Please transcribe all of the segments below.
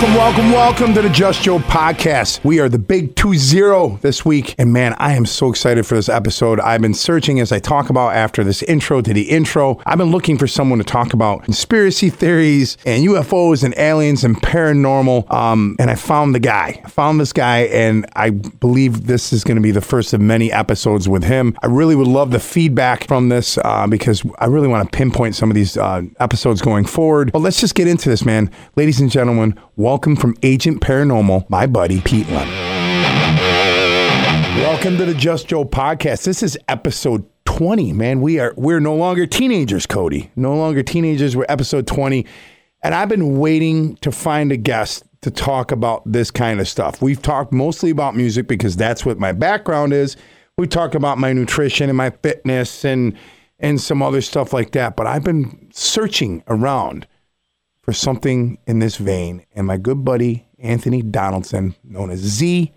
Welcome, welcome, welcome to the Just Joe podcast. We are the big 2 0 this week. And man, I am so excited for this episode. I've been searching as I talk about after this intro to the intro. I've been looking for someone to talk about conspiracy theories and UFOs and aliens and paranormal. Um, and I found the guy. I found this guy, and I believe this is going to be the first of many episodes with him. I really would love the feedback from this uh, because I really want to pinpoint some of these uh, episodes going forward. But let's just get into this, man. Ladies and gentlemen, welcome from Agent Paranormal, my buddy Pete Leonard. Welcome to the Just Joe podcast. This is episode 20, man. We are we're no longer teenagers, Cody. No longer teenagers. We're episode 20. And I've been waiting to find a guest to talk about this kind of stuff. We've talked mostly about music because that's what my background is. We talk about my nutrition and my fitness and and some other stuff like that, but I've been searching around for something in this vein. And my good buddy, Anthony Donaldson, known as Z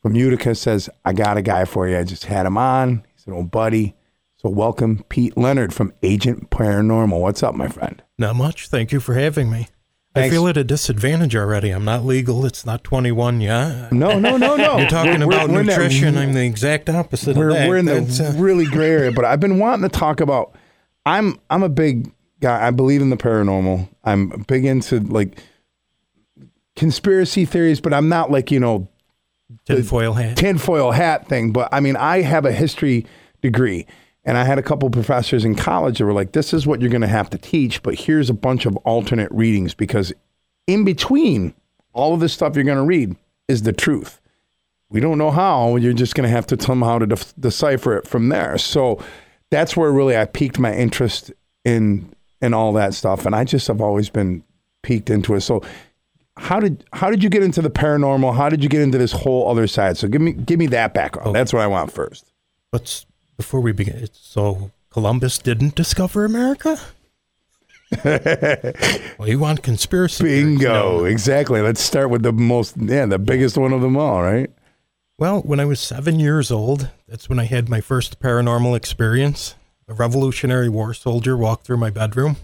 from Utica, says, I got a guy for you. I just had him on. He's an old buddy. So welcome Pete Leonard from Agent Paranormal. What's up, my friend? Not much. Thank you for having me. I feel at a disadvantage already. I'm not legal. It's not 21 yet. No, no, no, no. You're talking We're- about we're in that- nutrition. I'm the exact opposite we're, of that. we're in That's, the uh, really gray area, but I've been wanting to talk about. I'm I'm a big guy. I believe in the paranormal. I'm big into like conspiracy theories, but I'm not like you know tinfoil hat. tinfoil hat thing. But I mean, I have a history degree, and I had a couple professors in college that were like, "This is what you're going to have to teach, but here's a bunch of alternate readings because in between all of this stuff you're going to read is the truth." we don't know how. You're just going to have to somehow to def- decipher it from there. So that's where really I piqued my interest in in all that stuff, and I just have always been piqued into it. So how did how did you get into the paranormal? How did you get into this whole other side? So give me give me that background. That's what I want first. But before we begin, so Columbus didn't discover America? well, you want conspiracy? Bingo, No. exactly. Let's start with the most yeah, the biggest one of them all, right? Well, when I was seven years old, that's when I had my first paranormal experience. A Revolutionary War soldier walked through my bedroom.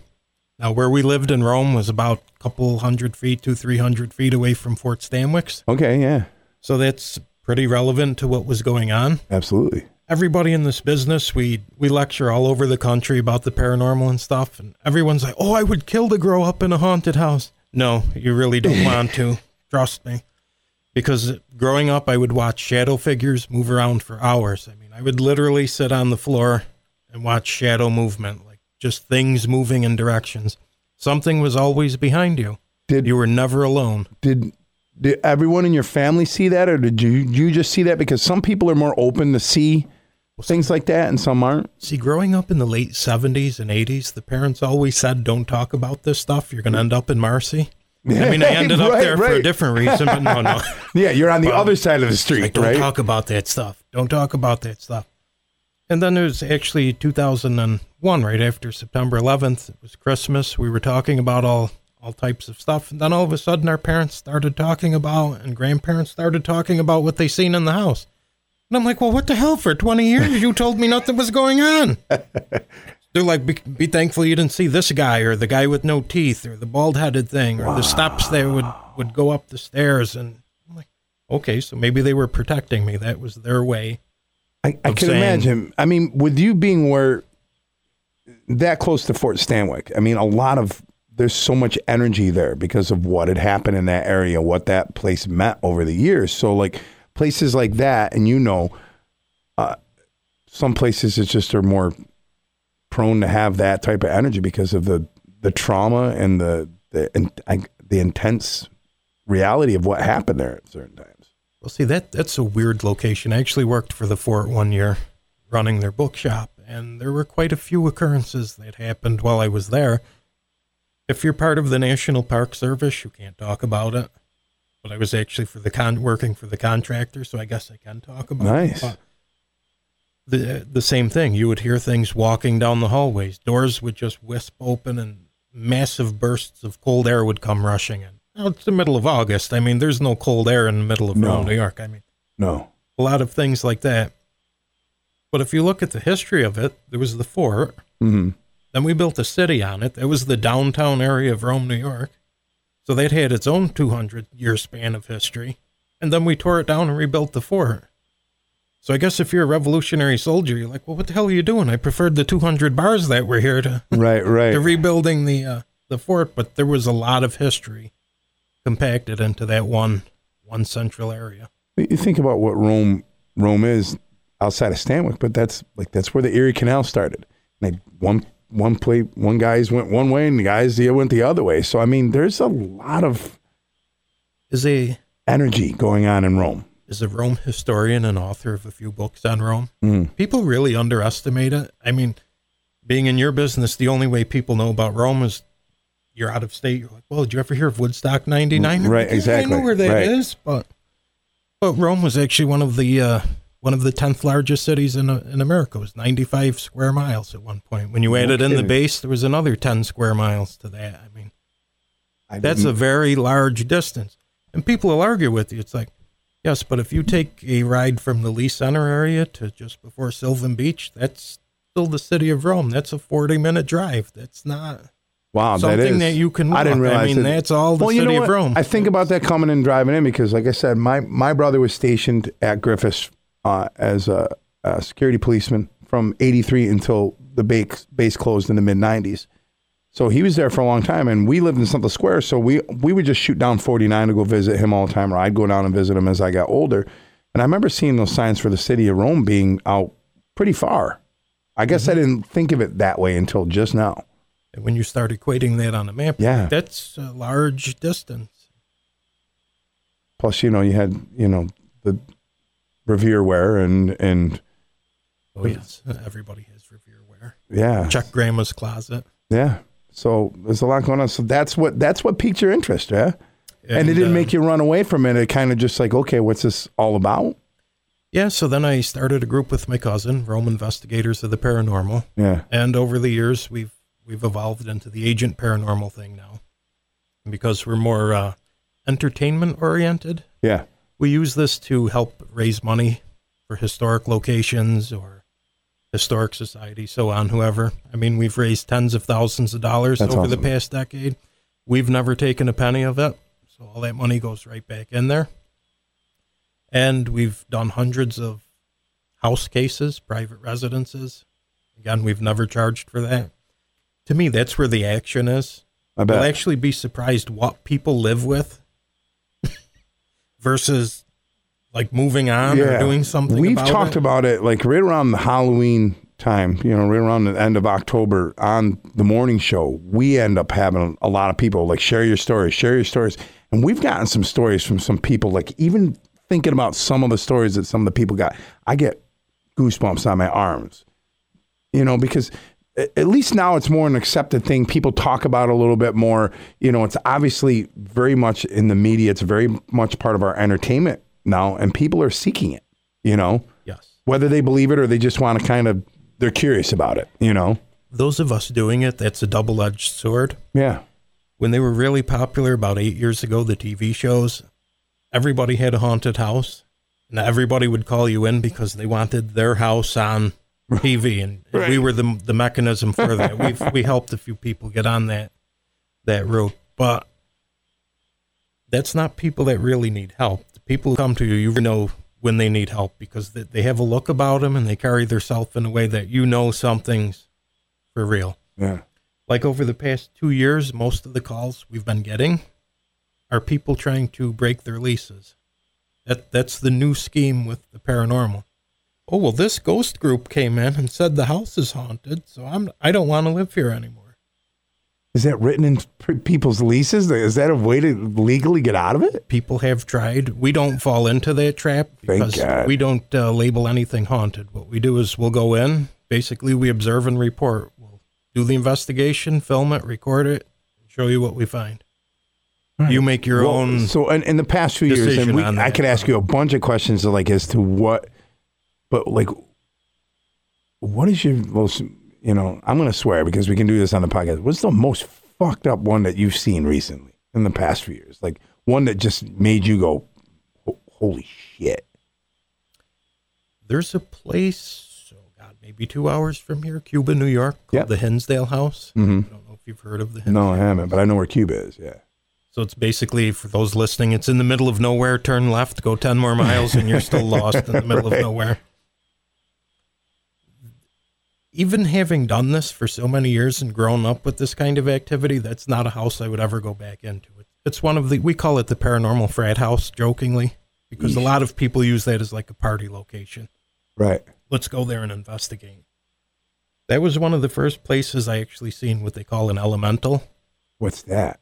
Now, where we lived in Rome was about a couple hundred feet to 300 feet away from Fort Stanwix. Okay, yeah, So that's pretty relevant to what was going on. absolutely. Everybody in this business, we, we lecture all over the country about the paranormal and stuff. And everyone's like, oh, I would kill to grow up in a haunted house. No, you really don't want to. Trust me because growing up I would watch shadow figures move around for hours. I mean, I would literally sit on the floor and watch shadow movement, like just things moving in directions. Something was always behind you. Did You were never alone. did did everyone in your family see that or did you you just see that because some people are more open to see things like that and some aren't See, growing up in the late 70s and 80s, the parents always said, don't talk about this stuff. You're going to end up in Marcy. I mean, I ended up Right, there for a different reason, but no, no. yeah you're on the other side of the street Like, don't right talk about that stuff. Don't talk about that stuff. And then it was actually 2001, right after September 11th. It was Christmas. We were talking about all all types of stuff, and then all of a sudden, our parents started talking about, and grandparents started talking about what they seen in the house. And I'm like, well, what the hell? For 20 years, you told me nothing was going on. They're like, be, be thankful you didn't see this guy, or the guy with no teeth, or the bald-headed thing, or the steps that would would go up the stairs, and I'm like, okay, so maybe they were protecting me. That was their way. I, I can saying- imagine i mean with you being where that close to fort stanwix i mean a lot of there's so much energy there because of what had happened in that area what that place meant over the years so like places like that and you know uh, some places it's just are more prone to have that type of energy because of the the trauma and the the and I, the intense reality of what happened there at certain times. Well, see that that's a weird location. I actually worked for the fort one year, running their bookshop, and there were quite a few occurrences that happened while I was there. If you're part of the National Park Service, you can't talk about it. But I was actually for the con working for the contractor, so I guess I can talk about Nice. it. Nice The the same thing. You would hear things walking down the hallways. Doors would just wisp open, and massive bursts of cold air would come rushing in. Now it's the middle of August. I mean, there's no cold air in the middle of No. Rome, New York. I mean No. a lot of things like that. But if you look at the history of it, there was the fort. hmm Then we built a city on it. That was the downtown area of Rome, New York. So that had its own 200 year span of history. And then we tore it down and rebuilt the fort. So I guess if you're a revolutionary soldier, you're like, well, what the hell are you doing? I preferred the 200 bars that were here to, Right, right. to rebuilding the uh, the fort. But there was a lot of history compacted into that one one central area. You think about what Rome Rome is outside of Stanwix, but that's like that's where the Erie Canal started. And one one play one guys went one way and the guys the went the other way. So I mean, there's a lot of Is a energy going on in Rome. is a Rome historian and author of a few books on Rome. Mm. People really underestimate it. I mean, being in your business, the only way people know about Rome is you're out of state. You're like, well, did you ever hear of Woodstock '99? Right, Like, yeah, exactly, I know where that is, right. but but Rome was actually one of the uh, one of the tenth largest cities in uh, in America. It was 95 square miles at one point. When you added in the base, there was another 10 square miles to that. I mean, I that's a very large distance. And people will argue with you. It's like, yes, but if you take a ride from the Lee Center area to just before Sylvan Beach, that's still the city of Rome. That's a 40 minute drive. That's not wow, something that, is. that you can I didn't walk. I mean, that- that's all the well, you city know of? Rome. I think about that coming and driving in because, like I said, my my brother was stationed at Griffiss uh, as a, a security policeman from '83 until the base base closed in the mid '90s. So he was there for a long time, and we lived in Central Square. So we we would just shoot down 49 to go visit him all the time, or I'd go down and visit him as I got older. And I remember seeing those signs for the city of Rome being out pretty far. I guess I Mm-hmm. didn't think of it that way until just now. And when you start equating that on a map, Yeah. that's a large distance. Plus, you know, you had you know the Revere Ware and and Oh, yes. Everybody has Revere Ware. yeah, Check grandma's closet. yeah. So there's a lot going on. So that's what that's what piqued your interest, yeah. And, it didn't uh, make you run away from it. It kind of just like, okay, what's this all about? Yeah, so then I started a group with my cousin, Rome Investigators of the Paranormal. Yeah, And over the years, we've we've evolved into the agent paranormal thing now, and because we're more uh, entertainment oriented. yeah, We use this to help raise money for historic locations or historic society, so on. Whoever, I mean, we've raised tens of thousands of dollars That's over the past decade. We've never taken a penny of it, so all that money goes right back in there. And we've done hundreds of house cases, private residences. Again, we've never charged for that. To me, that's where the action is. I You'll actually be surprised what people live with versus like moving on or doing something. We've about talked it. about it like right around the Halloween time, you know, right around the end of October on the morning show. We end up having a lot of people like share your stories, share your stories. And we've gotten some stories from some people, like even thinking about some of the stories that some of the people got, I get goosebumps on my arms, you know, because at least now it's more an accepted thing. People talk about it a little bit more. You know, it's obviously very much in the media. It's very much part of our entertainment now, and people are seeking it. You know, Yes. whether they believe it or they just want to kind of they're curious about it. You know, Those of us doing it, that's a double edged sword. yeah, When they were really popular about eight years ago, the TV shows, everybody had a haunted house. And everybody would call you in because they wanted their house on TV, and Right. we were the the mechanism for that. We we helped a few people get on that that route, but that's not people that really need help. The people who come to you, you know when they need help because they, they have a look about them and they carry themselves in a way that you know something's for real. yeah, Like over the past two years, most of the calls we've been getting are people trying to break their leases. That that's the new scheme with the paranormal. Oh well, this ghost group came in and said the house is haunted, so I'm I don't want to live here anymore. is that written in p- people's leases? Is that a way to legally get out of it? People have tried. We don't fall into that trap because we don't uh, label anything haunted. What we do is we'll go in. Basically, we observe and report. We'll do the investigation, film it, record it, show you what we find. You make your Well, own. So, in, in the past few years, and we, I could ask you a bunch of questions, like as to what, but like, what is your most, you know, I'm going to swear because we can do this on the podcast. What's the most fucked up one that you've seen recently in the past few years? Like one that just made you go, holy shit. There's a place, oh God, maybe two hours from here, Cuba, New York, called Yep. the Hinsdale House. hmm I don't know if you've heard of the Hinsdale. No, I haven't, but I know where Cuba is. Yeah. So it's basically for those listening, it's in the middle of nowhere. Turn left, go ten more miles, and you're still lost in the middle Right. of nowhere. Even having done this for so many years and grown up with this kind of activity, that's not a house I would ever go back into. It- It's one of the we call it the paranormal frat house jokingly because a lot of people use that as like a party location Right. let's go there and investigate. That was one of the first places I actually seen what they call an elemental. What's that?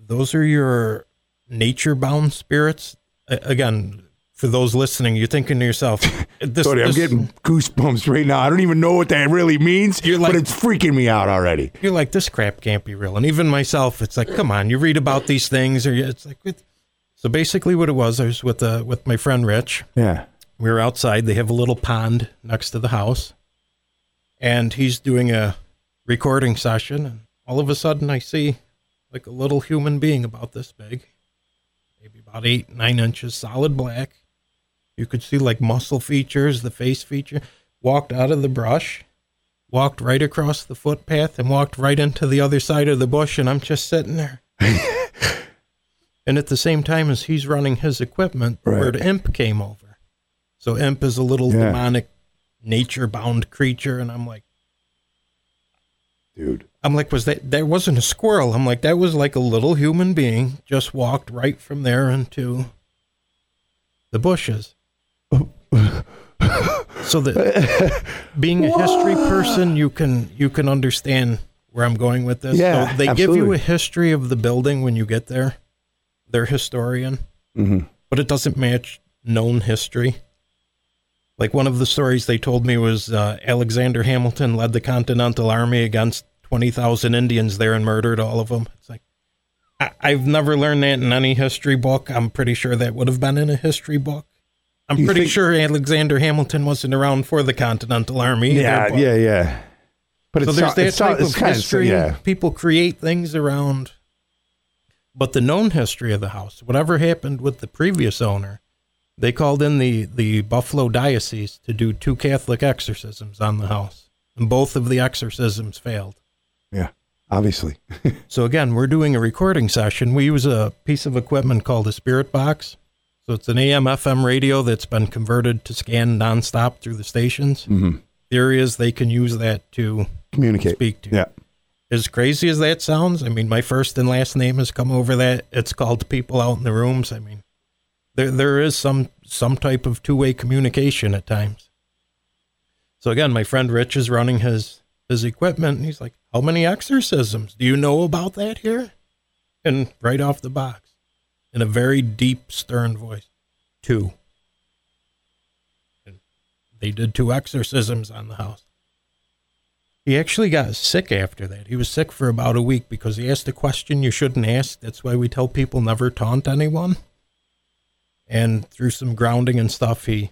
Those are your nature bound spirits. Again, for those listening, you're thinking to yourself, this, Cody, I'm getting goosebumps right now. I don't even know what that really means, You're like- but it's freaking me out already. you're like, this crap can't be real. And even myself, it's like, come on, you read about these things, or it's like, so basically, what it was, I was with uh, with my friend Rich. Yeah. we were outside. They have a little pond next to the house, and he's doing a recording session. And all of a sudden, I see like a little human being about this big, maybe about eight, nine inches, solid black. You could see like muscle features, the face feature. Walked out of the brush, walked right across the footpath, and walked right into the other side of the bush. And I'm just sitting there. and at the same time as he's running his equipment, the Right. word imp came over. So imp is a little Yeah. demonic, nature-bound creature, and I'm like, Dude. I'm like, was that that wasn't a squirrel? I'm like, that was like a little human being just walked right from there into the bushes. so that being a history person, you can you can understand where I'm going with this. Yeah, so they give you a history of the building when you get there. They're historian hmm but it doesn't match known history. Like one of the stories they told me was uh, Alexander Hamilton led the Continental Army against 20,000 Indians there and murdered all of them. It's like, I- I've never learned that in any history book. I'm pretty sure that would have been in a history book. I'm pretty think- sure Alexander Hamilton wasn't around for the Continental Army. Yeah, yeah, yeah. But so it's there's so- that it's type it's of history. yeah. People create things around, but the known history of the house, whatever happened with the previous owner, they called in the the Buffalo diocese to do two Catholic exorcisms on the house, and both of the exorcisms failed. Yeah. Obviously. So again, we're doing a recording session. We use a piece of equipment called a spirit box. So it's an AM FM radio that's been converted to scan nonstop through the stations. hmm Theory is they can use that to Communicate. speak to. Yeah. as crazy as that sounds, I mean, my first and last name has come over that. It's called people out in the rooms. I mean, there there is some some type of two way communication at times. So again, my friend Rich is running his his equipment, and he's like, "How many exorcisms do you know about that here?" And right off the box, in a very deep, stern voice, two. And they did two exorcisms on the house. He actually got sick after that. He was sick for about a week because he asked a question you shouldn't ask. That's why we tell people never taunt anyone. And through some grounding and stuff, he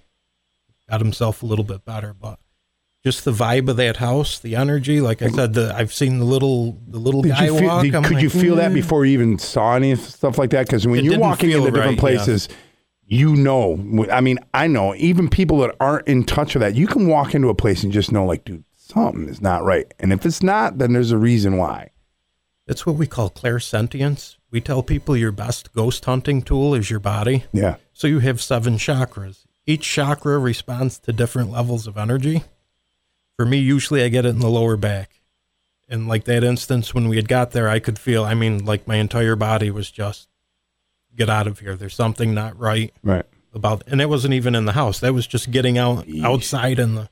got himself a little bit better. But just the vibe of that house, the energy, like I said, the, I've seen the little the little Did guy you feel, walk. did- could like, you feel that "Mm." before you even saw any stuff like that? Because when It you're walking into different right, yeah. places, you know. I mean, I know. Even people that aren't in touch with that, you can walk into a place and just know, like, dude, something is not right. And if it's not, then there's a reason why. That's what we call clairsentience. We tell people your best ghost hunting tool is your body. Yeah. So you have seven chakras. Each chakra responds to different levels of energy. For me, usually I get it in the lower back. And like that instance when we had got there, I could feel, I mean, like my entire body was just, get out of here. There's something not right Right. about, and it wasn't even in the house. That was just getting out Yeesh. outside in the,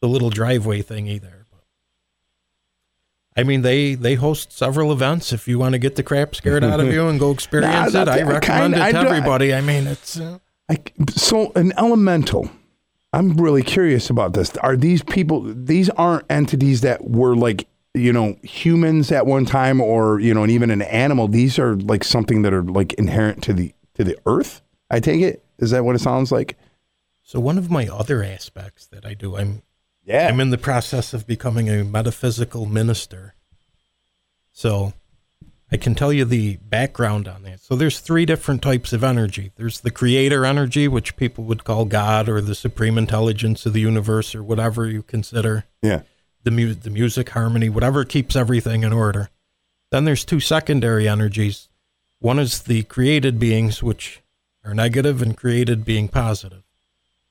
the little driveway thingy there. But I mean, they, they host several events. If you want to get the crap scared out of you and go experience Nah, it, I that- I recommend kinda- it to do- everybody. I mean, it's, uh, I, so an elemental. I'm really curious about this. Are these people? These aren't entities that were like you know humans at one time, or you know, and even an animal. These are like something that are like inherent to the to the earth. I take it. Is that what it sounds like? So one of my other aspects that I do, I'm Yeah. I'm in the process of becoming a metaphysical minister. So I can tell you the background on that. So there's three different types of energy. There's the creator energy, which people would call God or the supreme intelligence of the universe or whatever you consider. yeah. The mu- the music harmony, whatever keeps everything in order. Then there's two secondary energies. One is the created beings, which are negative, and created being positive.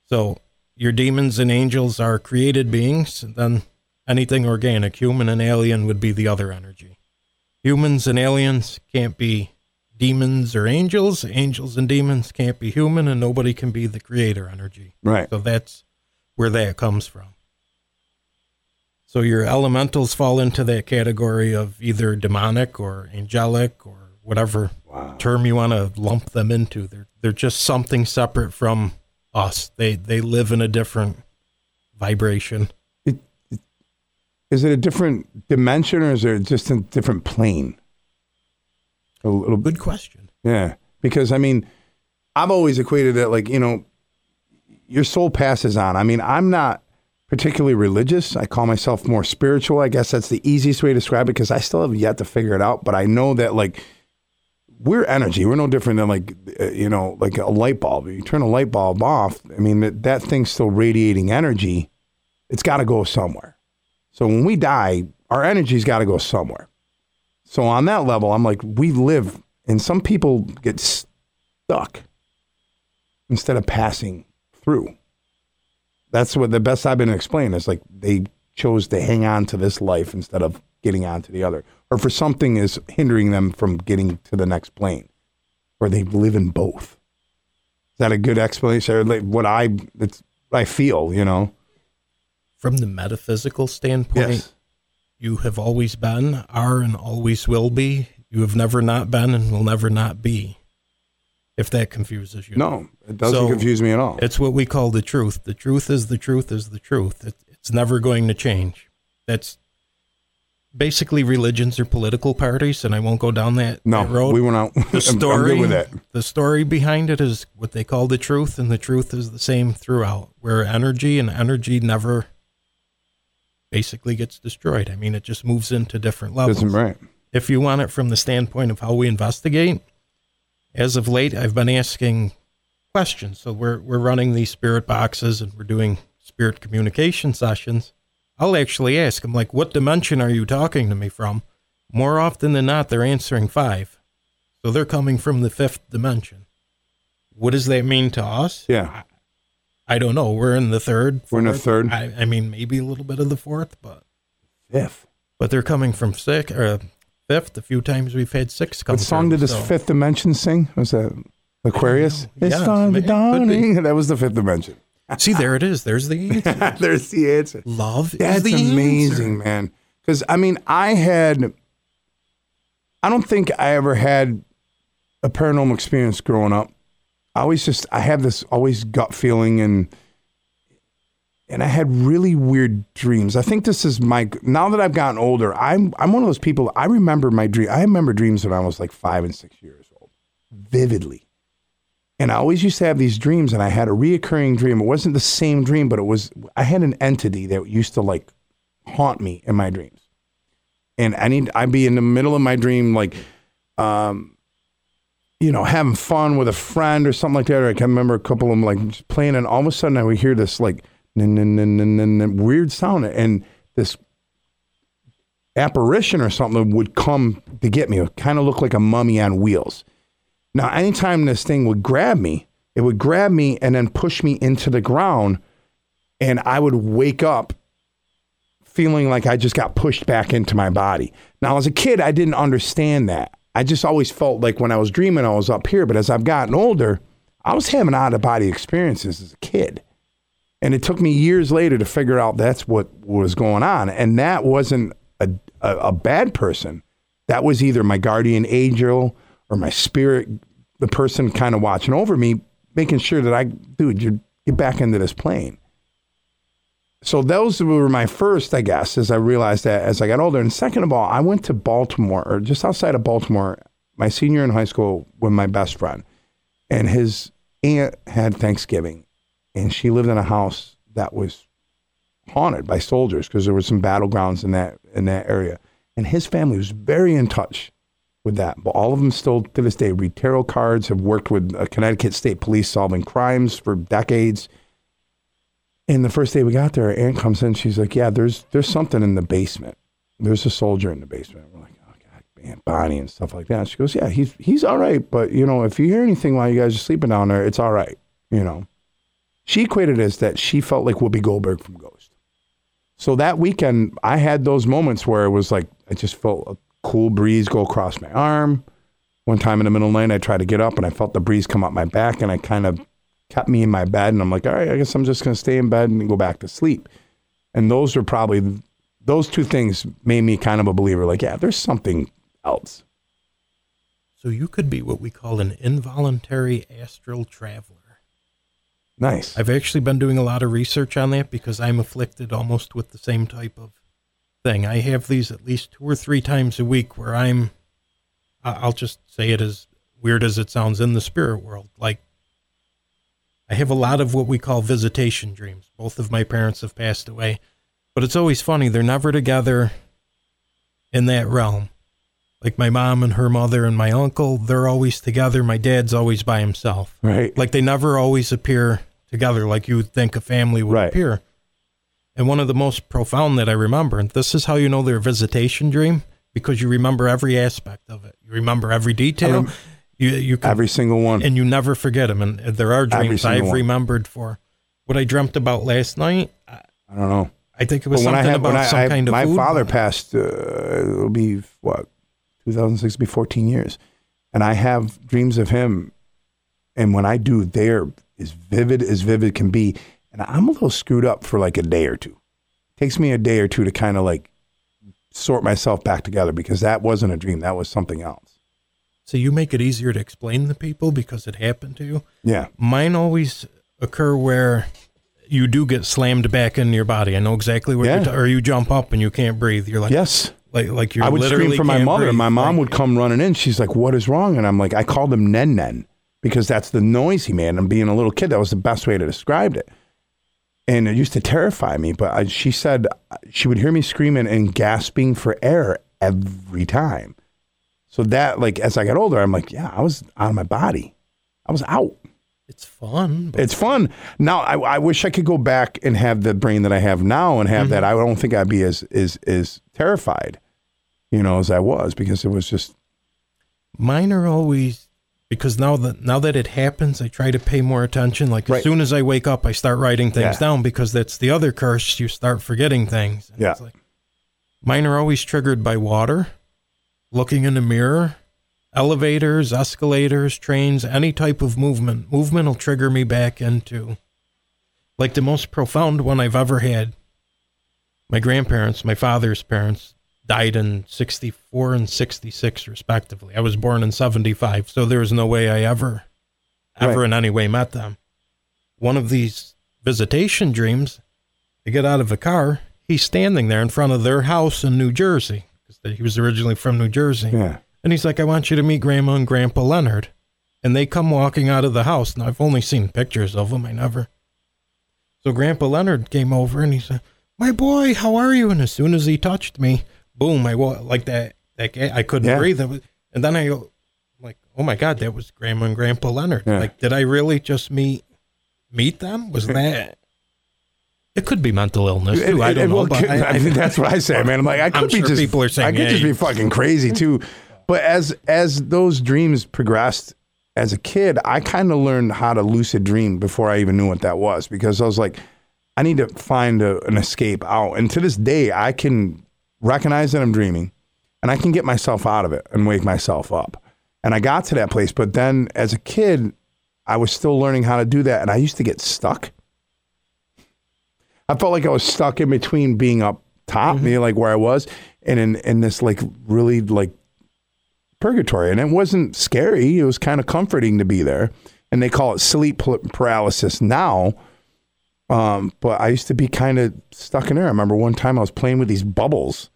So your demons and angels are created beings, and then anything organic, human and alien, would be the other energy. Humans and aliens can't be demons or angels. Angels and demons can't be human, and nobody can be the creator energy. Right. So that's where that comes from. So your elementals fall into that category of either demonic or angelic or whatever Wow. term you want to lump them into. They're they're just something separate from us. They they live in a different vibration. Is it a different dimension or is it just a different plane? A little. Good question. Yeah. Because I mean, I've always equated it like, you know, your soul passes on. I mean, I'm not particularly religious. I call myself more spiritual. I guess that's the easiest way to describe it because I still have yet to figure it out. But I know that like we're energy. We're no different than like, uh, you know, like a light bulb. You turn a light bulb off, I mean, that, that thing's still radiating energy. It's got to go somewhere. So when we die, our energy's got to go somewhere. So on that level, I'm like, we live, and some people get stuck instead of passing through. That's what the best I've been explained is like they chose to hang on to this life instead of getting on to the other, or for something is hindering them from getting to the next plane, or they live in both. Is that a good explanation? What I it's I feel, you know? From the metaphysical standpoint, you have always been, are, and always will be. You have never not been and will never not be. If that confuses you. No, it doesn't So, confuse me at all. It's what we call the truth. The truth is the truth is the truth. It, it's never going to change. That's basically religions or political parties, and I won't go down that, no, that road. we went out. the story, good with that. the story behind it is what they call the truth, and the truth is the same throughout. Where energy and energy never basically gets destroyed. I mean, it just moves into different levels right. if you want it from the standpoint of how we investigate, as of late, I've been asking questions. So we're we're running these spirit boxes and we're doing spirit communication sessions. I'll actually ask them like, "What dimension are you talking to me from?" More often than not, they're answering five, so they're coming from the fifth dimension. What does that mean to us? Yeah. I don't know. We're in the third. We're in the third. I, I mean, maybe a little bit of the fourth, but Fifth. but they're coming from six or fifth. A few times we've had six come. What song through, did this so- fifth dimension sing? Was that Aquarius? know. It's Yes, time to it could dawning. That was the fifth dimension. See, there it is. There's the answer. There's the answer. Love That's is the amazing, answer. man. Because I mean, I had, I don't think I ever had a paranormal experience growing up. I always just, I have this always gut feeling, and and I had really weird dreams. I think this is my now that I've gotten older. I'm I'm one of those people. I remember my dream. I remember dreams when I was like five and six years old, vividly. And I always used to have these dreams, and I had a reoccurring dream. It wasn't the same dream, but it was. I had an entity that used to like haunt me in my dreams. And I need. I'd be in the middle of my dream, like, um, you know, having fun with a friend or something like that. Or I can remember a couple of them like playing, and all of a sudden I would hear this like weird sound, and this apparition or something would come to get me. It kind of look like a mummy on wheels. Now, anytime this thing would grab me, it would grab me and then push me into the ground, and I would wake up feeling like I just got pushed back into my body. Now, as a kid, I didn't understand that. I just always felt like when I was dreaming, I was up here. But as I've gotten older, I was having out of body experiences as a kid. And it took me years later to figure out that's what was going on. And that wasn't a, a, a bad person. That was either my guardian angel or my spirit, the person kind of watching over me, making sure that I, dude, you get back into this plane. So those were my first, I guess, as I realized that as I got older. And second of all, I went to Baltimore, or just outside of Baltimore, my senior in high school with my best friend. And his aunt had Thanksgiving, and she lived in a house that was haunted by soldiers because there were some battlegrounds in that in that area. And his family was very in touch with that. But all of them still to this day read tarot cards, have worked with uh, Connecticut State Police solving crimes for decades. And the first day we got there, aunt comes in. She's like, "Yeah, there's there's something in the basement. There's a soldier in the basement." We're like, "Oh God, Aunt Bonnie and stuff like that. She goes, yeah, he's he's all right, but you know, if you hear anything while you guys are sleeping down there, it's all right. You know, she equated it as that she felt like Whoopi Goldberg from Ghost. So that weekend, I had those moments where it was like I just felt a cool breeze go across my arm. One time in the middle of the night, I tried to get up and I felt the breeze come up my back, and I kind of kept me in my bed. And I'm like, all right, I guess I'm just going to stay in bed and go back to sleep. And those are probably those two things made me kind of a believer. Like, yeah, there's something else. So you could be what we call an involuntary astral traveler. Nice. I've actually been doing a lot of research on that because I'm afflicted almost with the same type of thing. I have these at least two or three times a week where I'm, I'll just say it as weird as it sounds in the spirit world. Like, I have a lot of what we call visitation dreams. Both of my parents have passed away, but it's always funny. They're never together in that realm. Like my mom and her mother and my uncle, they're always together. My dad's always by himself. right. Like they never always appear together like you would think a family would Right. appear. And one of the most profound that I remember, and this is how you know they're a visitation dream, because you remember every aspect of it. You remember every detail. rem- you you can, Every single one. and you never forget them. And there are dreams I've one. remembered for. What I dreamt about last night, I, I don't know. I think it was But when I something had, when about I, some I- kind of my food. father passed, uh, it'll be what, 2006, it'll be 14 years. And I have dreams of him. And when I do, they're as vivid as vivid can be. And I'm a little screwed up for like a day or two. It takes me a day or two to kind of like sort myself back together because that wasn't a dream. That was something else. So you make it easier to explain to people because it happened to you. Yeah. Mine always occur where you do get slammed back into your body. I know exactly where Yeah. you're ta- or you jump up and you can't breathe. You're like, Yes. like, like you're I would literally scream for my mother, and breathe. my mom would come running in. She's like, "What is wrong?" And I'm like, "I called him Nen Nen because that's the noise he made." And being a little kid, that was the best way to describe it. And it used to terrify me. But I, she said she would hear me screaming and gasping for air every time. So that, like, as I got older, I'm like, "Yeah, I was out of my body. I was out." It's fun. But It's fun. Now I, I wish I could go back and have the brain that I have now and have that. Mm-hmm. I don't think I'd be as as as terrified, you know, as I was because it was just mine are always because now that now that it happens, I try to pay more attention. Like Right. as soon as I wake up, I start writing things Yeah. down because that's the other curse. You start forgetting things. And Yeah. it's like, mine are always triggered by water, looking in the mirror, elevators, escalators, trains, any type of movement. Movement will trigger me back into like the most profound one I've ever had. My grandparents, my father's parents, died in 64 and 66 respectively. I was born in 75, so there was no way I ever ever Right. in any way met them. One of these visitation dreams, I get out of a car, he's standing there in front of their house in New Jersey because he was originally from New Jersey. yeah. And he's like, I want you to meet Grandma and Grandpa Leonard. And they come walking out of the house. Now, I've only seen pictures of them. I never. So Grandpa Leonard came over and he said, My boy, how are you? And as soon as he touched me, boom, I wa- like that. that I couldn't Yeah. breathe. And then I go, like, oh my God, that was Grandma and Grandpa Leonard. Yeah. Like, did I really just meet meet them? Was that. It could be mental illness too. It- I don't it know. will But kill- I, I mean, that's what I say, man. I'm like, I could I'm be sure just people are saying, I could yeah, just be fucking crazy too. But as as those dreams progressed as a kid, I kind of learned how to lucid dream before I even knew what that was because I was like, I need to find a, an escape out. And to this day, I can recognize that I'm dreaming, and I can get myself out of it and wake myself up. And I got to that place, but then as a kid, I was still learning how to do that, and I used to get stuck. I felt like I was stuck in between being up top, Mm-hmm. me like where I was, and in in this like really like purgatory. And it wasn't scary. It was kind of comforting to be there. And they call it sleep paralysis now. Um, but I used to be kind of stuck in there. I remember one time I was playing with these bubbles.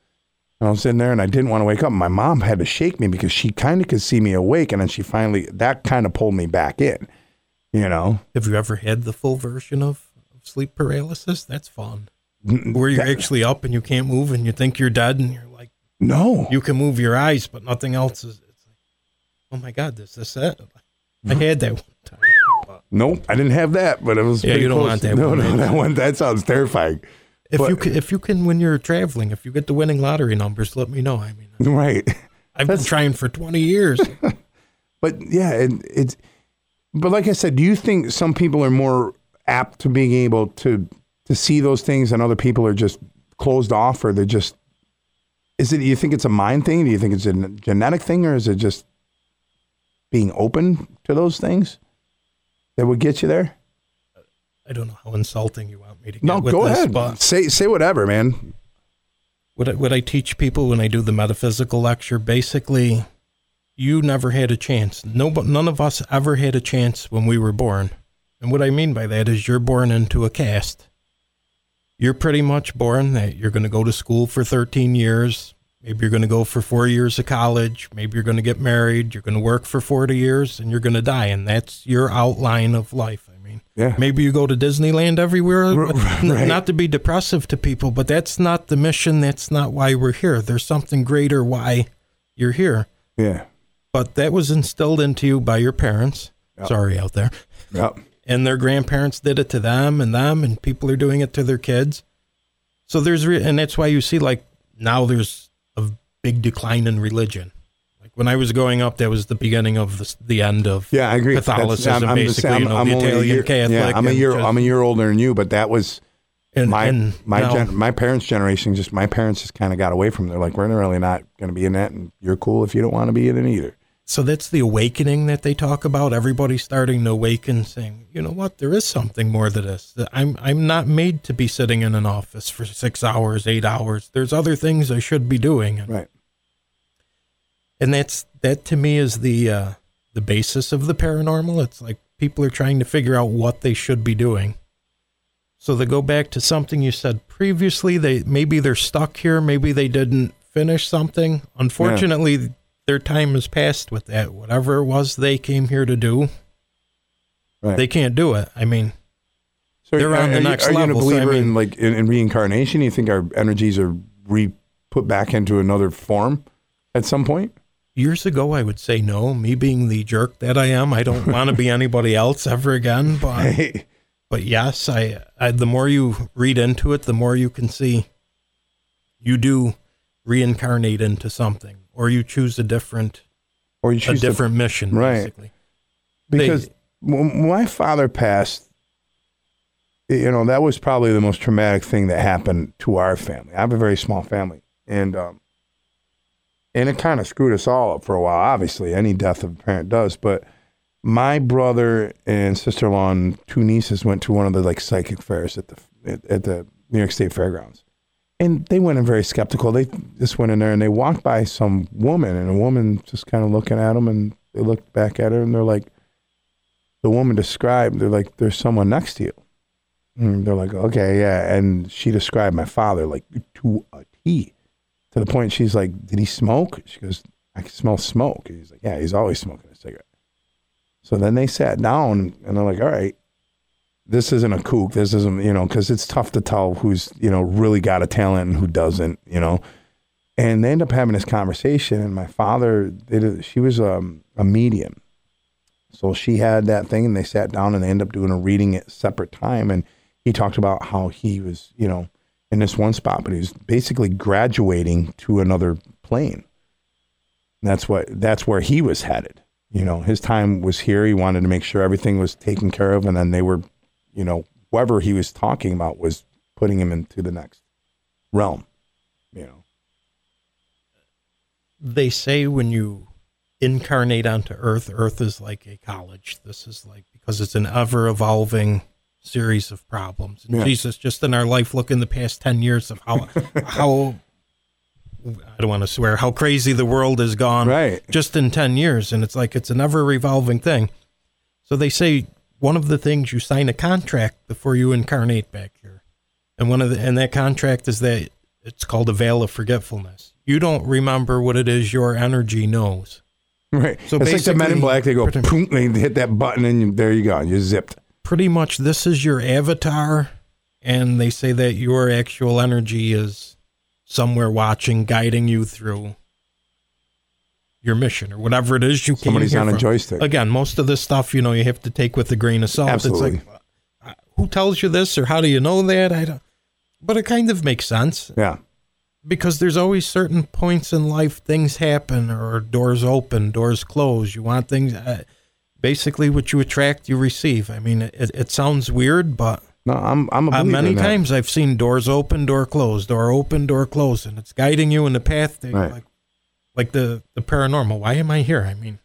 And I was in there and I didn't want to wake up. My mom had to shake me because she kind of could see me awake. And then she finally, that kind of pulled me back in, you know? Have you ever had the full version of, of sleep paralysis? That's fun. Where you're actually up and you can't move and you think you're dead and you're like, No. you can move your eyes, but nothing else is. It's like, oh my God, this is it. I had that one time. Nope, I didn't have that, but it was. Yeah, you don't close. want that No, one, no, that one. That sounds terrifying. If But- you can, if you can, when you're traveling, if you get the winning lottery numbers, let me know. I mean, Right. I've been trying for 20 years. But yeah, it, it's. But like I said, do you think some people are more apt to being able to to see those things, and other people are just closed off, or they're just? Is it? You think it's a mind thing? Do you think it's a genetic thing, or is it just being open to those things that would get you there? I don't know how insulting you want me to get No, go this, ahead. Say say whatever, man. what I, what I teach people when I do the metaphysical lecture, basically, you never had a chance. No, none of us ever had a chance when we were born. And what I mean by that is you're born into a caste. You're pretty much born that you're going to go to school for 13 years. Maybe you're going to go for four years of college. Maybe you're going to get married. You're going to work for 40 years and you're going to die. And that's your outline of life. I mean, Yeah. Maybe you go to Disneyland everywhere. R- N- right. Not to be depressive to people, but that's not the mission. That's not why we're here. There's something greater why you're here. Yeah. But that was instilled into you by your parents. Yep. Sorry out there. Yep. And their grandparents did it to them and them, and people are doing it to their kids. So there's, re- and that's why you see like now there's a big decline in religion. Like when I was growing up, that was the beginning of the, the end of Yeah, I agree. Catholicism, the basically, same- you know, the only a Italian year- Catholic Yeah, I'm a year. just- I'm a year older than you, but that was and, my and my now- gen, my parents' generation. Just my parents just kind of got away from. it. They're like, we're really not going to be in that, and you're cool if you don't want to be in it either. So that's the awakening that they talk about. Everybody starting to awaken, saying, "You know what? There is something more to this. I'm I'm not made to be sitting in an office for six hours, eight hours. There's other things I should be doing." Right. and that's that to me is the uh, the basis of the paranormal. It's like people are trying to figure out what they should be doing. So they go back to something you said previously. They maybe they're stuck here. Maybe they didn't finish something. Unfortunately, their time has passed with that. Whatever it was they came here to do, Right. they can't do it. I mean, So they're are, on the are next you, are level, you so a I believer in like in, in reincarnation? You think our energies are re put back into another form at some point? years ago I would say no. Me being the jerk that I am, I don't want to be anybody else ever again. But Hey, but yes, I, I the more you read into it, the more you can see you do reincarnate into something, or you choose a different or you a choose to- different mission, Right. basically. because when my father passed, you know that was probably the most traumatic thing that happened to our family. I have a very small family, and um, and it kind of screwed us all up for a while. Obviously, any death of a parent does, but my brother and sister-in-law and two nieces went to one of the like psychic fairs at the at, at the New York State Fairgrounds, and they went in very skeptical. They just went in there and they walked by some woman, and a woman just kind of looking at them, and they looked back at her, and they're like, the woman described, they're like, there's someone next to you. And they're like, okay, yeah. And she described my father like to a T, to the point she's like, did he smoke? She goes, I can smell smoke. And he's like, yeah, he's always smoking a cigarette. So then they sat down and they're like, all right, this isn't a kook. This isn't, you know, because it's tough to tell who's, you know, really got a talent and who doesn't, you know. And they end up having this conversation. And my father, they she was um, a medium. So she had that thing, and they sat down and they ended up doing a reading at separate time. And he talked about how he was, you know, in this one spot, but he was basically graduating to another plane. And that's what that's where he was headed. You know, his time was here. He wanted to make sure everything was taken care of, and then they were, you know, whoever he was talking about was putting him into the next realm. You know, They say when you incarnate onto Earth, Earth is like a college. This is like because it's an ever evolving series of problems. And Yeah. Jesus, just in our life, look in the past ten years of how how I don't want to swear how crazy the world has gone right? just in 10 years and it's like it's an ever revolving thing so they say one of the things you sign a contract before you incarnate back here and one of the and that contract is that it's called a veil of forgetfulness you don't remember what it is your energy knows Right. So it's like the Men in Black. They go, pretty- they hit that button, and you, there you go. You're zipped. pretty much this is your avatar and they say that your actual energy is somewhere watching guiding you through your mission or whatever it is you came Somebody's on a joystick. again, most of this stuff, you know, you have to take with a grain of salt. Absolutely. It's like, uh, who tells you this or how do you know that? I don't. But it kind of makes sense. yeah. because there's always certain points in life things happen or doors open, doors close. You want things. Uh, basically, what you attract, you receive. I mean, it, it sounds weird, but No, I'm I'm a uh, many times I've seen doors open, door closed, door open, door closed, and it's guiding you in the path that, Right. like, like the the paranormal. Why am I here? I mean,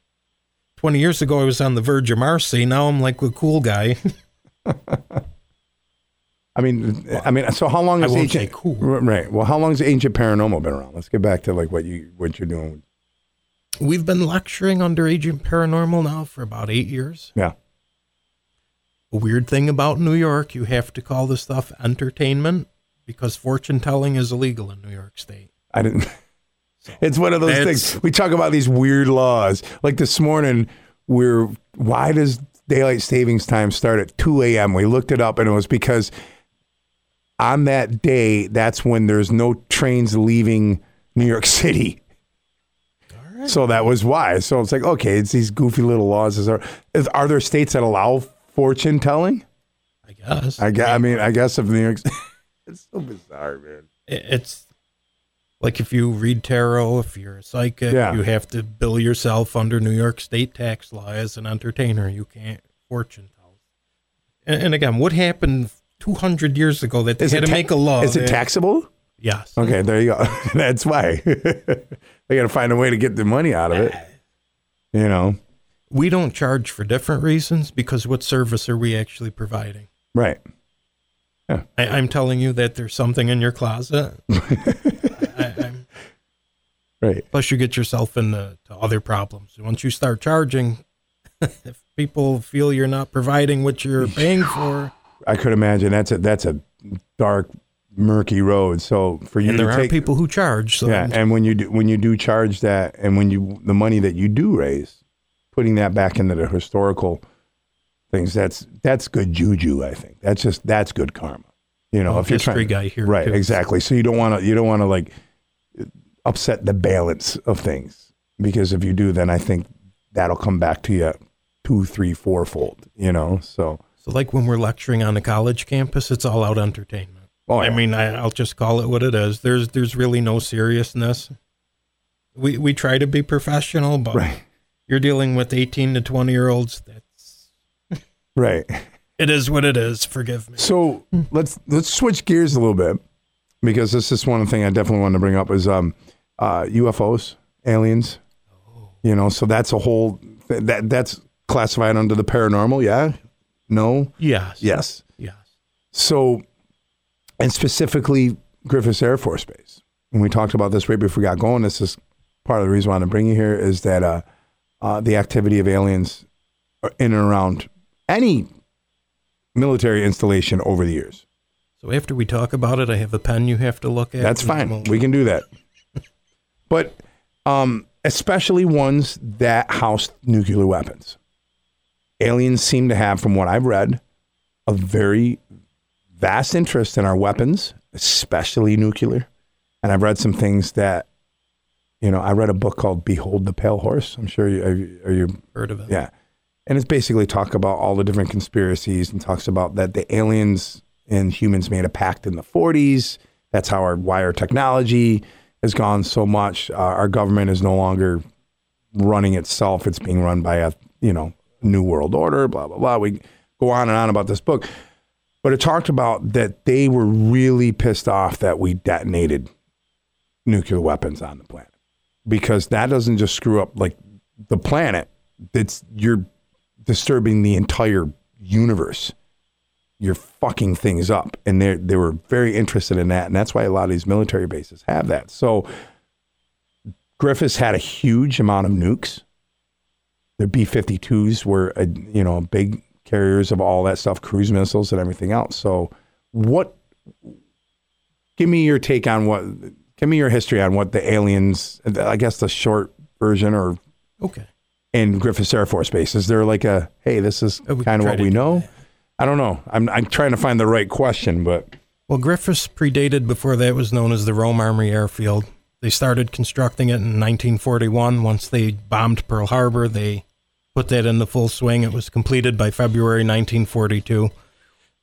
twenty years ago I was on the verge of Marcy. Now I'm like a cool guy. I mean, I mean, so how long I has won't ancient? cool. Right. Well, how long has Agent Paranormal been around? Let's get back to like what you what you're doing. We've been lecturing under Agent Paranormal now for about eight years. Yeah. A weird thing about New York, you have to call the stuff entertainment because fortune telling is illegal in New York State. I didn't. It's one of those That's- things. We talk about these weird laws. Like this morning, we're why does daylight savings time start at 2 a.m.? We looked it up, and it was because on that day, that's when there's no trains leaving New York City. So that was why. So it's like, okay, it's these goofy little laws. Is there, is, are there states that allow fortune telling? I guess. I guess. I mean, I guess if New York, it's so bizarre, man. It- it's like if you read tarot, if you're a psychic, Yeah. you have to bill yourself under New York State tax law as an entertainer. You can't fortune tell. And, and again, what happened 200 years ago that they Is had to ta- make a law? Is it that- taxable? Yes. Okay, there you go. That's why they got to find a way to get the money out of it. Ah. You know, We don't charge for different reasons because what service are we actually providing? right? I, I'm telling you that there's something in your closet. Right. plus, you get yourself into other problems. Once you start charging, if people feel you're not providing what you're paying for, I could imagine that's a that's a dark, murky road. So for you and to there are take, people who charge. So yeah, and when you do when you do charge that, and when you the money that you do raise, putting that back into the historical things, that's that's good juju. I think that's just that's good karma. You know, Well, if you're history trying, guy here, right? too. Exactly. So you don't want to you don't want to like upset the balance of things because if you do, then I think that'll come back to you two, three, fourfold. You know, so So, like when we're lecturing on a college campus, it's all out entertainment. oh, I mean, I, I'll just call it what it is. There's there's really no seriousness. We we try to be professional, but right, you're dealing with 18 to 20 year olds. That's right. it is what it is. Forgive me. So let's let's switch gears a little bit because this is one thing I definitely wanted to bring up is um, uh, UFOs, aliens. You know, so that's a whole that that's classified under the paranormal. Yeah, no, Yes. yes. Yes. So, and specifically Griffiss Air Force Base. When we talked about this right before we got going, this is part of the reason I want to bring you here is that uh, uh, the activity of aliens in and around any military installation over the years. So after we talk about it, I have a pen you have to look at. That's fine. We can do that. But um, especially ones that house nuclear weapons. Aliens seem to have, from what I've read, a very vast interest in our weapons, especially nuclear. And I've read some things that, you know, I read a book called Behold the Pale Horse. I'm sure you are you, are you heard of it. yeah. And it's basically talk about all the different conspiracies and talks about that the aliens and humans made a pact in the 40s. That's how our wire technology has gone so much. Uh, our government is no longer running itself. It's being run by a, you know, new world order, blah, blah, blah. We go on and on about this book. But it talked about that they were really pissed off that we detonated nuclear weapons on the planet because that doesn't just screw up like the planet. It's you're disturbing the entire universe. You're fucking things up, and they they were very interested in that, and that's why a lot of these military bases have that. So Griffiss had a huge amount of nukes. Their B-52s were, uh, you know, big carriers of all that stuff, cruise missiles and everything else. So, what? Give me your take on what. Give me your history on what the aliens. I guess the short version, or Okay. in Griffiss Air Force Base? Is there like a hey, this is Uh, kind of what we know? that. I don't know. I'm I'm trying to find the right question, but Well, Griffiss predated before that was known as the Rome Army Airfield. They started constructing it in 1941. Once they bombed Pearl Harbor, they put that into full swing. It was completed by February 1942.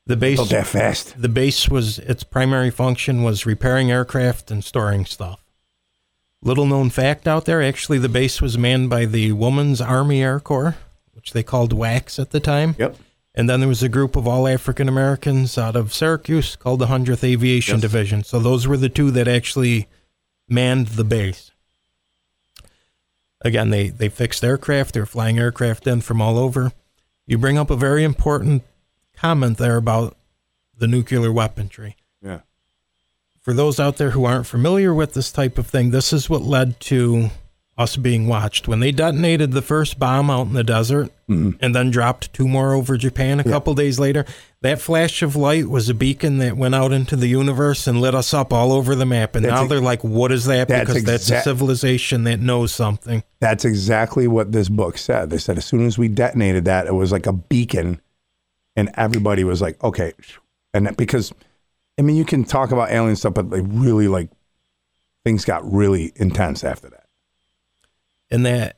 The base Oh, that fast. the base was its primary function was repairing aircraft and storing stuff. Little known fact out there, actually the base was manned by the Women's Army Air Corps, which they called WACS at the time. Yep. And then there was a group of all African Americans out of Syracuse called the 100th Aviation Yes. Division. So those were the two that actually manned the base. Again, they, they fixed aircraft, they're flying aircraft in from all over. You bring up a very important comment there about the nuclear weaponry. Yeah. For those out there who aren't familiar with this type of thing, this is what led to us being watched. When they detonated the first bomb out in the desert Mm-hmm. and then dropped two more over Japan a couple days later, that flash of light was a beacon that went out into the universe and lit us up all over the map. And That's now ex- they're like, what is that? that's Because that's a civilization that knows something. That's exactly what this book said. They said as soon as we detonated that, it was like a beacon, and everybody was like, okay. And that, because, I mean, you can talk about alien stuff, but they really like things got really intense after that. And that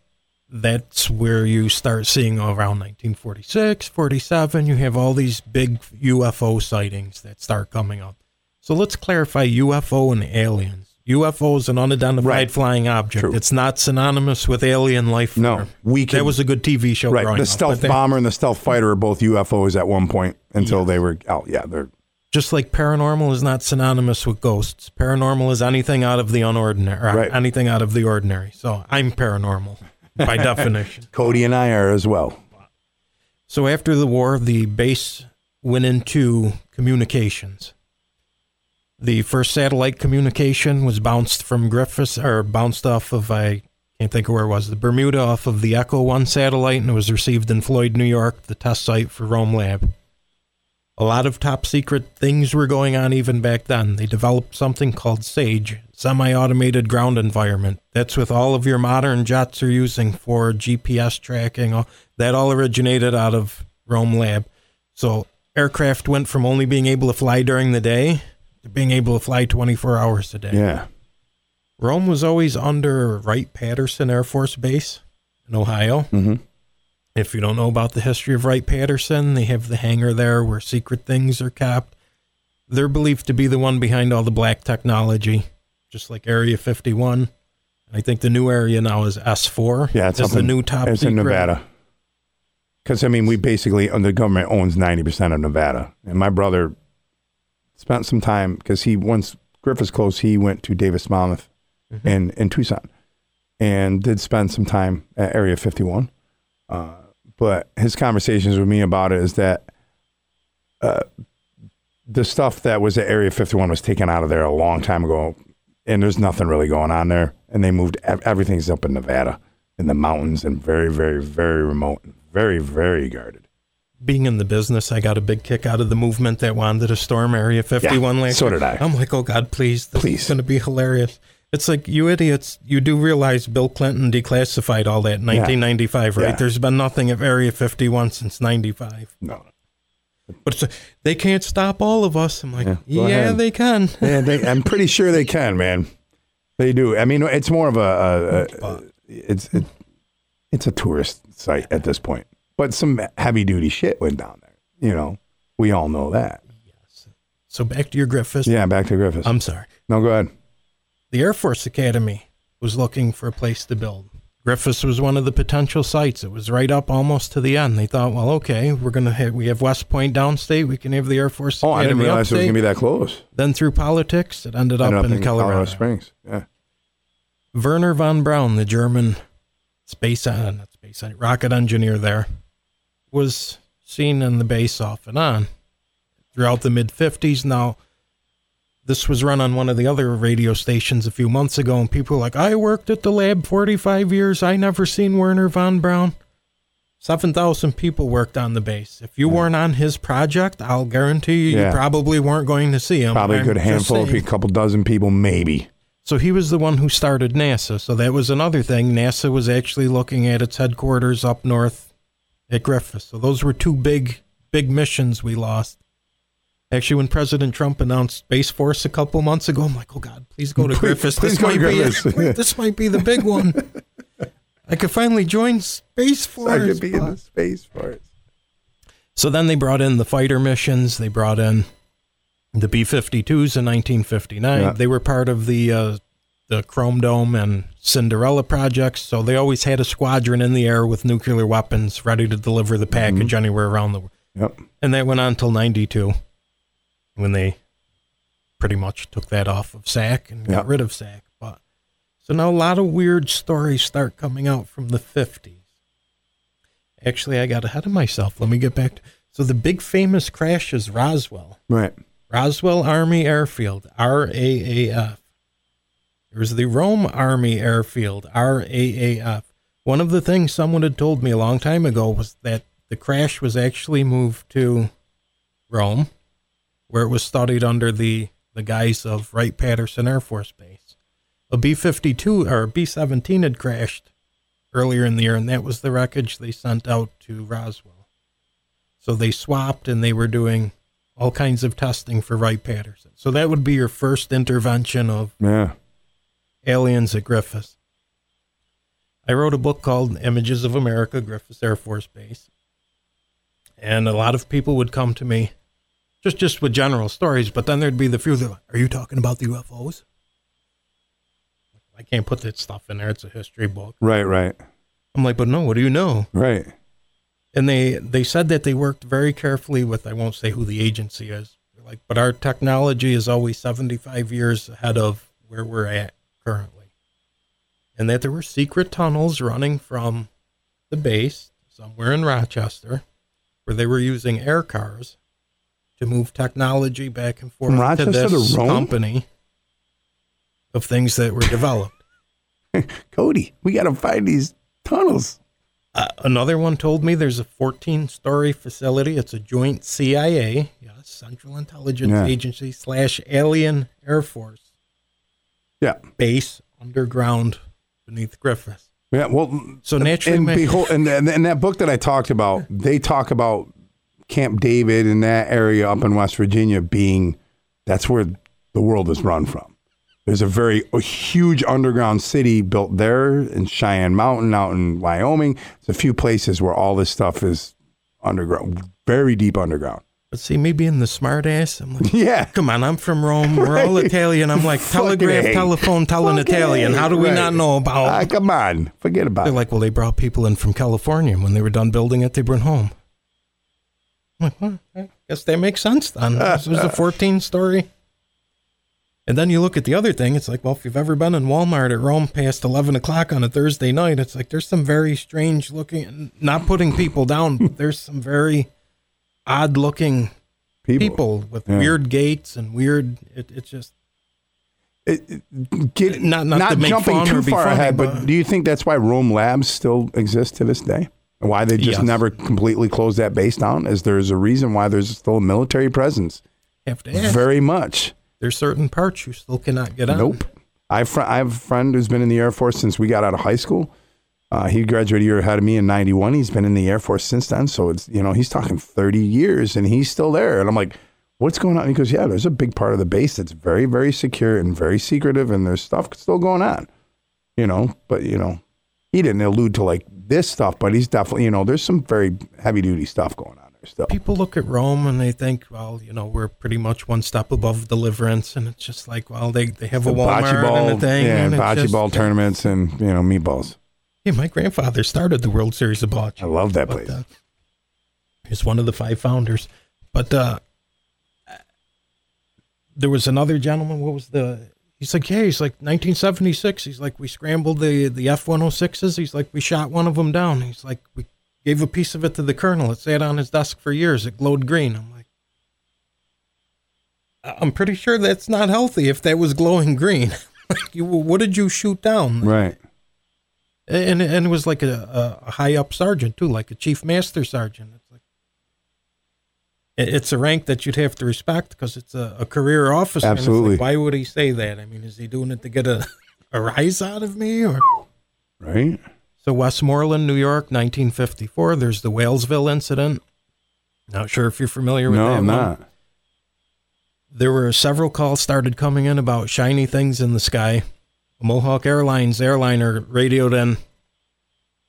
that's where you start seeing around 1946 47 you have all these big ufo sightings that start coming up so let's clarify ufo and aliens ufo is an unidentified Right. flying object True. it's not synonymous with alien life No, we can. that was a good tv show right. The stealth they- bomber and the stealth fighter are both UFOs at one point until Yes. they were out. Yeah, they're just like paranormal is not synonymous with ghosts paranormal is anything out of the unordinary Right. anything out of the ordinary so i'm paranormal by definition Cody and I are as well. So after the war, the base went into communications. The first satellite communication was bounced from Griffiths, or bounced off of I can't think of where it was, the Bermuda off of the Echo One satellite, and it was received in Floyd, New York, the test site for Rome Lab. A lot of top secret things were going on even back then. They developed something called SAGE, semi automated ground environment. That's with all of your modern jets are using for GPS tracking. That all originated out of Rome Lab. So aircraft went from only being able to fly during the day to being able to fly 24 hours a day. Yeah. Rome was always under Wright Patterson Air Force Base in Ohio. hmm If you don't know about the history of Wright Patterson, they have the hangar there where secret things are kept. They're believed to be the one behind all the black technology, just like Area 51. I think the new area now is S4. Yeah, it's the new top It's secret. in Nevada. Because I mean, we basically the government owns ninety percent of Nevada, and my brother spent some time because he once Griffiss closed, he went to Davis Monthan Mm-hmm. in in Tucson, and did spend some time at Area Fifty One. Uh, but his conversations with me about it is that uh, the stuff that was at Area Fifty One was taken out of there a long time ago, and there's nothing really going on there, and they moved ev- everything's up in Nevada in the mountains and very, very, very remote, and very, very guarded. Being in the business, I got a big kick out of the movement that wanted to storm Area 51 Yeah, last so did I. I'm like, oh God, please, this Please. is going to be hilarious. It's like you idiots. You do realize Bill Clinton declassified all that in 1995, right? Yeah. There's been nothing of Area 51 since 95. No. But a, they can't stop all of us. I'm like, Yeah, yeah, they can. Yeah, they, I'm pretty sure they can, man. They do. I mean, it's more of a, a, a it's it, it's a tourist site at this point. But some heavy duty shit went down there. You know, we all know that. Yes. So back to your Griffiss. Yeah, back to Griffiss. I'm sorry. no, go ahead. The Air Force Academy was looking for a place to build. Griffiss was one of the potential sites. It was right up almost to the end. They thought, well, okay, we're gonna have we have West Point downstate. We can have the Air Force Academy. Oh, I didn't realize it was gonna be that close. then through politics, it ended up, Ended in, Colorado. Springs. Yeah. Wernher von Braun, the German space uh, not space uh, rocket engineer there, was seen in the base off and on throughout the mid 50s. Now, this was run on one of the other radio stations a few months ago, and people were like, I worked at the lab 45 years. I never seen Wernher von Braun. 7,000 people worked on the base. If you weren't on his project, I'll guarantee you, Yeah. you probably weren't going to see him. Probably a I'm good just handful people, couple dozen people, maybe. So he was the one who started NASA. So that was another thing. NASA was actually looking at its headquarters up north at Griffiss. So those were two big, big missions we lost. Actually, when President Trump announced Space Force a couple months ago, I'm like, oh God, please go to Please- Griffiss. please this might be Griffiss. this might be the big one. I could finally join Space Force. I could be in the space force. So then they brought in the fighter missions. They brought in the B 52s in 1959. Yeah. They were part of the uh, the Chrome Dome and Cinderella projects. So they always had a squadron in the air with nuclear weapons ready to deliver the package anywhere around the world. Yep. And that went on until 92 when they pretty much took that off of SAC and got rid of SAC. But so now a lot of weird stories start coming out from the 50s. Actually, I got ahead of myself. Let me get back to so the big famous crash is Roswell. Right. Roswell Army Airfield, RAAF. There's the Rome Army Airfield, RAAF. One of the things someone had told me a long time ago was that the crash was actually moved to Rome, where it was studied under the, the guise of Wright Patterson Air Force Base. A B 52 or B 17 had crashed earlier in the year, and that was the wreckage they sent out to Roswell. So they swapped and they were doing all kinds of testing for Wright Patterson. So that would be your first intervention of Yeah. aliens at Griffiss. I wrote a book called Images of America, Griffiss Air Force Base. And a lot of people would come to me just just with general stories, but then there'd be the few that like, are you talking about the UFOs? I can't put that stuff in there. It's a history book. Right. Right. I'm like, but no, what do you know? Right. and they they said that they worked very carefully with I won't say who the agency is. They're like, but our technology is always 75 years ahead of where we're at currently, and that there were secret tunnels running from the base somewhere in Rochester, where they were using air cars to move technology back and forth From to Rochester to this Rome? company of things that were developed. Cody, we got to find these tunnels. Uh, another one told me there's a 14 story facility. It's a joint CIA, yes, Central Intelligence Yeah. Agency slash Alien Air Force Yeah. base underground beneath Griffiss. Yeah. Well, So naturally, and behold, and, and, and that book that I talked about, they talk about Camp David and that area up in West Virginia being that's where the world is run from. There's a very a huge underground city built there in Cheyenne Mountain, out in Wyoming. It's a few places where all this stuff is underground, very deep underground. but see me being the smart ass. I'm like, Yeah. come on, I'm from Rome. We're all Italian. I'm like, telegraph, telephone, telling Fucking Italian. How do we Right. not know about? Ah, come on, forget about it. They're it. like, well, they brought people in from California. When they were done building it, they brought home. I'm like, well, I guess that makes sense then. This was a 14 story. And then you look at the other thing, it's like, well, if you've ever been in Walmart at Rome past 11 o'clock on a Thursday night, it's like there's some very strange looking, not putting people down, but there's some very odd looking people, with Yeah. weird gates and weird, it, it's just, It- it- get, Not- not not to make jumping too far funny, ahead, but, but- do you think that's why Rome Labs still exists to this day? And Why they just Yes. never completely closed that base down? Is there's a reason why there's still a military presence? have to ask. Very much. There's certain parts you still cannot get on. Nope. I have, fr- I have a friend who's been in the Air Force since we got out of high school. Uh, he graduated a year ahead of me in '91. He's been in the Air Force since then. So it's you know he's talking 30 years and he's still there. And I'm like, what's going on? He goes, yeah, there's a big part of the base that's very very secure and very secretive, and there's stuff still going on. You know, but you know, he didn't allude to like this stuff, but he's definitely you know there's some very heavy duty stuff going on there still. people look at Rome and they think, well, you know, we're pretty much one step above deliverance, and it's just like, well, they, they have a Walmart ball, and a thing, yeah, and bocce just- ball tournaments and you know meatballs. Yeah, my grandfather started the World Series of bocce. I love that but, place. uh, he's one of the five founders. But uh, there was another gentleman. What was the? He's like, yeah, he's like 1976. He's like, we scrambled the the F 106s. He's like, we shot one of them down. He's like, we gave a piece of it to the colonel. It sat on his desk for years. It glowed green. I'm like, "I- I'm pretty sure that's not healthy if that was glowing green. like, you, what did you shoot down? right. and and it was like a, a high up sergeant too, like a chief master sergeant. It's like it- it's a rank that you'd have to respect because it's a, a career officer. it's like, Absolutely. why would he say that? I mean, is he doing it to get a, a rise out of me or? Right. So Westmoreland, New York, 1954. There's the Walesville incident. Not sure if you're familiar with No, that. I'm one. not. There were several calls started coming in about shiny things in the sky. A Mohawk Airlines airliner radioed in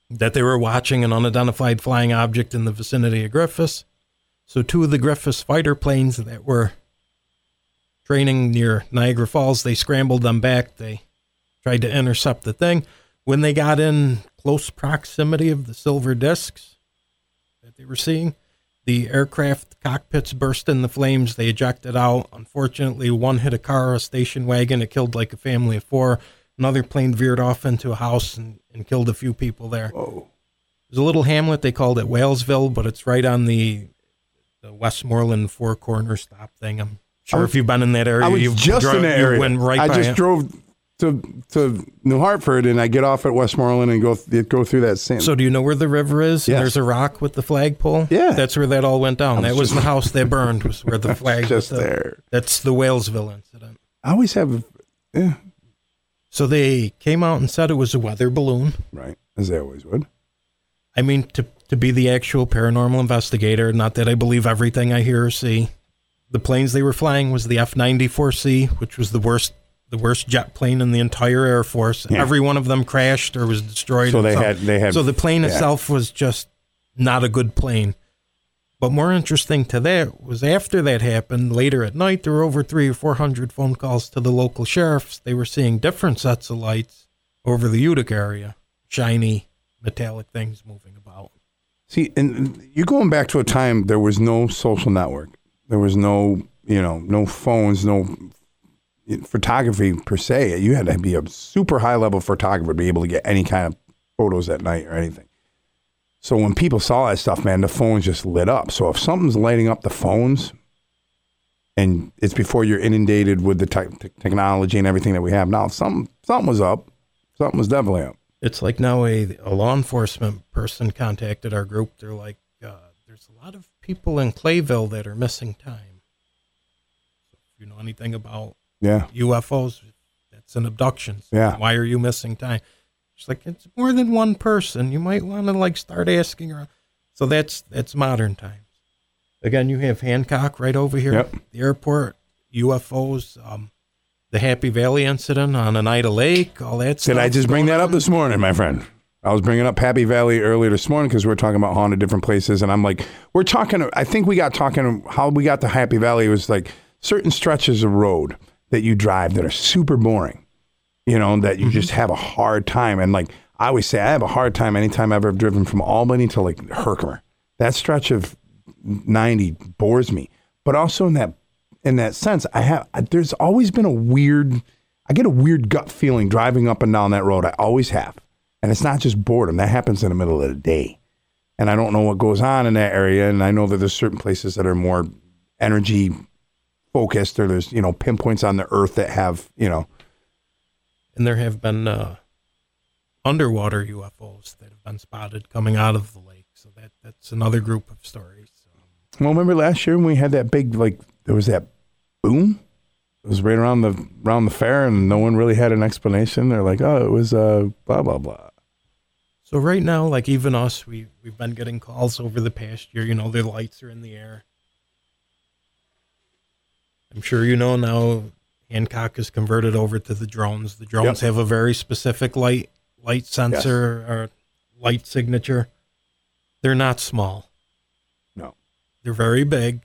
that they were watching an unidentified flying object in the vicinity of Griffiss. So two of the Griffiss fighter planes that were training near Niagara Falls, they scrambled them back. They tried to intercept the thing. When they got in close proximity of the silver discs that they were seeing, the aircraft cockpits burst in the flames. They ejected out. Unfortunately, one hit a car, a station wagon. It killed like a family of four. Another plane veered off into a house and, and killed a few people there. Whoa. There's a little hamlet. They called it Walesville, but it's right on the the Westmoreland Four Corner stop thing. I'm sure was- if you've been in that area, I was you've just drove, in that area. right I just it. drove to to New Hartford and I get off at Westmoreland and go th- go through that same. So do you know where the river is? And Yes. There's a rock with the flagpole. Yeah. that's where that all went down. Was That was the house that burned. Was where the flag just was the- there. That's the Walesville incident. I always have yeah, So they came out and said it was a weather balloon. right as they always would. I mean, to to be the actual paranormal investigator, not that I believe everything I hear or see. The planes they were flying was the F-94C, which was the worst the worst jet plane in the entire Air Force. Yeah. Every one of them crashed or was destroyed. So they had they had so the plane yeah. itself was just not a good plane. But more interesting to that was after that happened, later at night, there were over three or four hundred phone calls to the local sheriffs. They were seeing different sets of lights over the Utica area, shiny metallic things moving. See, and you're going back to a time there was no social network. There was no, you know, no phones, no photography per se. You had to be a super high level photographer to be able to get any kind of photos at night or anything. So when people saw that stuff, man, the phones just lit up. So if something's lighting up the phones, and it's before you're inundated with the te- technology and everything that we have now, something something was up. Something was definitely up. It's like now a, a law enforcement person contacted our group. They're like, uh, there's a lot of people in Clayville that are missing time. So if you know anything about Yeah. UFOs, that's an abduction. So Yeah. Why are you missing time? She's like, it's more than one person. You might want to like start asking around. So that's that's modern times. Again, you have Hancock right over here, Yep. the airport, UFOs, um, the Happy Valley incident on Oneida Lake, all that stuff. Did I just bring that up this morning, my friend? I was bringing up Happy Valley earlier this morning because we are talking about haunted different places, and I'm like, we're talking. I think we got talking how we got to Happy Valley was like certain stretches of road that you drive that are super boring, you know, that you mm-hmm. just have a hard time. And like I always say, I have a hard time anytime I've ever driven from Albany to like Herkimer. That stretch of 90 bores me, but also in that in that sense, I have there's always been a weird I get a weird gut feeling driving up and down that road. I always have. And it's not just boredom. That happens in the middle of the day. And I don't know what goes on in that area. And I know that there's certain places that are more energy focused or there's, you know, pinpoints on the earth that have, you know, And there have been uh, underwater UFOs that have been spotted coming out of the lake. So that that's another group of stories. well, remember last year when we had that big, like, there was that boom? It was right around the around the fair and no one really had an explanation. They're like, oh, it was uh, blah, blah, blah. So right now, like even us, we we've been getting calls over the past year. You know, their lights are in the air. I'm sure you know now. Hancock is converted over to the drones. The drones Yep. have a very specific light light sensor or light signature. They're not small. No. They're very big.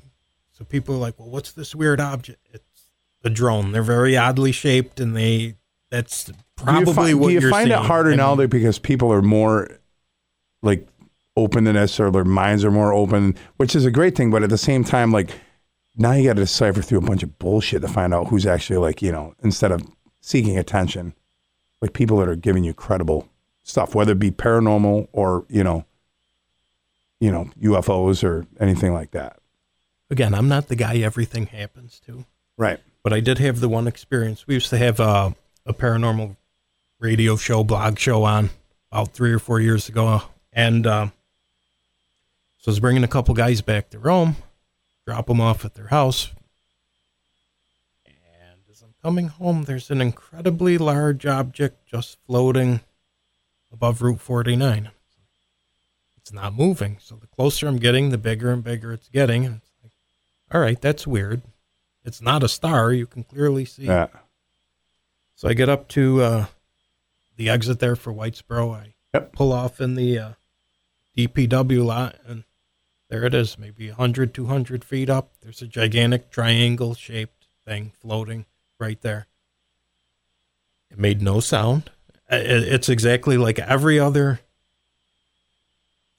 So people are like, "Well, what's this weird object?" It's a drone. They're very oddly shaped, and they that's probably do you, fi- what do you find seeing. it harder I now mean, that because people are more like open to this or their minds are more open which is a great thing but at the same time like now you got to decipher through a bunch of bullshit to find out who's actually like you know instead of seeking attention like people that are giving you credible stuff whether it be paranormal or you know you know ufos or anything like that again, I'm not the guy everything happens to. right but I did have the one experience. We used to have a, a paranormal radio show, blog show on about three or four years ago, and um, so I was bringing a couple guys back to Rome, drop them off at their house, and as I'm coming home, there's an incredibly large object just floating above Route 49. It's not moving, so the closer I'm getting, the bigger and bigger it's getting. And all right, that's weird. It's not a star. You can clearly see. yeah So I get up to uh, the exit there for Whitesboro. I Yep. pull off in the uh, DPW lot, and There it is, maybe 100, 200 feet up. There's a gigantic triangle shaped thing floating right there. It made no sound. It's exactly like every other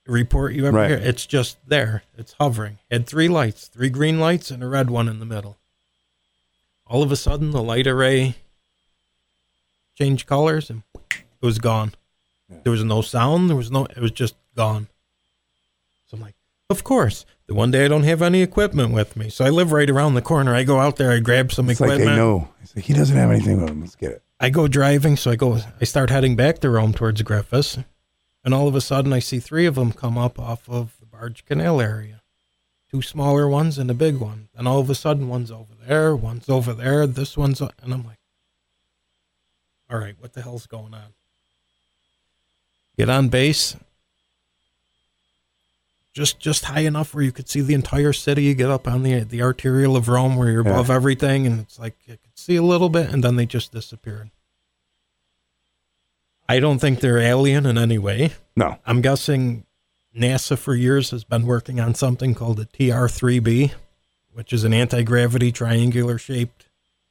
report you ever Right. hear. It's just there. It's hovering. It had three lights, three green lights and a red one in the middle. All of a sudden, the light array changed colors and it was gone. There was no sound. There was no. It was just gone. So I'm like, of course. The one day I don't have any equipment with me, so I live right around the corner. I go out there, I grab some It's like equipment. they know. It's like he doesn't have anything with him. Let's get it. I go driving, so I go. I start heading back to Rome towards Griffiss, and all of a sudden I see three of them come up off of the Barge Canal area. Two smaller ones and a big one. And all of a sudden, one's over there, one's over there, this one's, and I'm like, all right, what the hell's going on? Get on base. Just, just high enough where you could see the entire city. You get up on the the arterial of Rome where you're Yeah. above everything, and it's like you could see a little bit, and then they just disappeared. I don't think they're alien in any way. No. I'm guessing NASA for years has been working on something called the TR-3B, which is an anti-gravity triangular shaped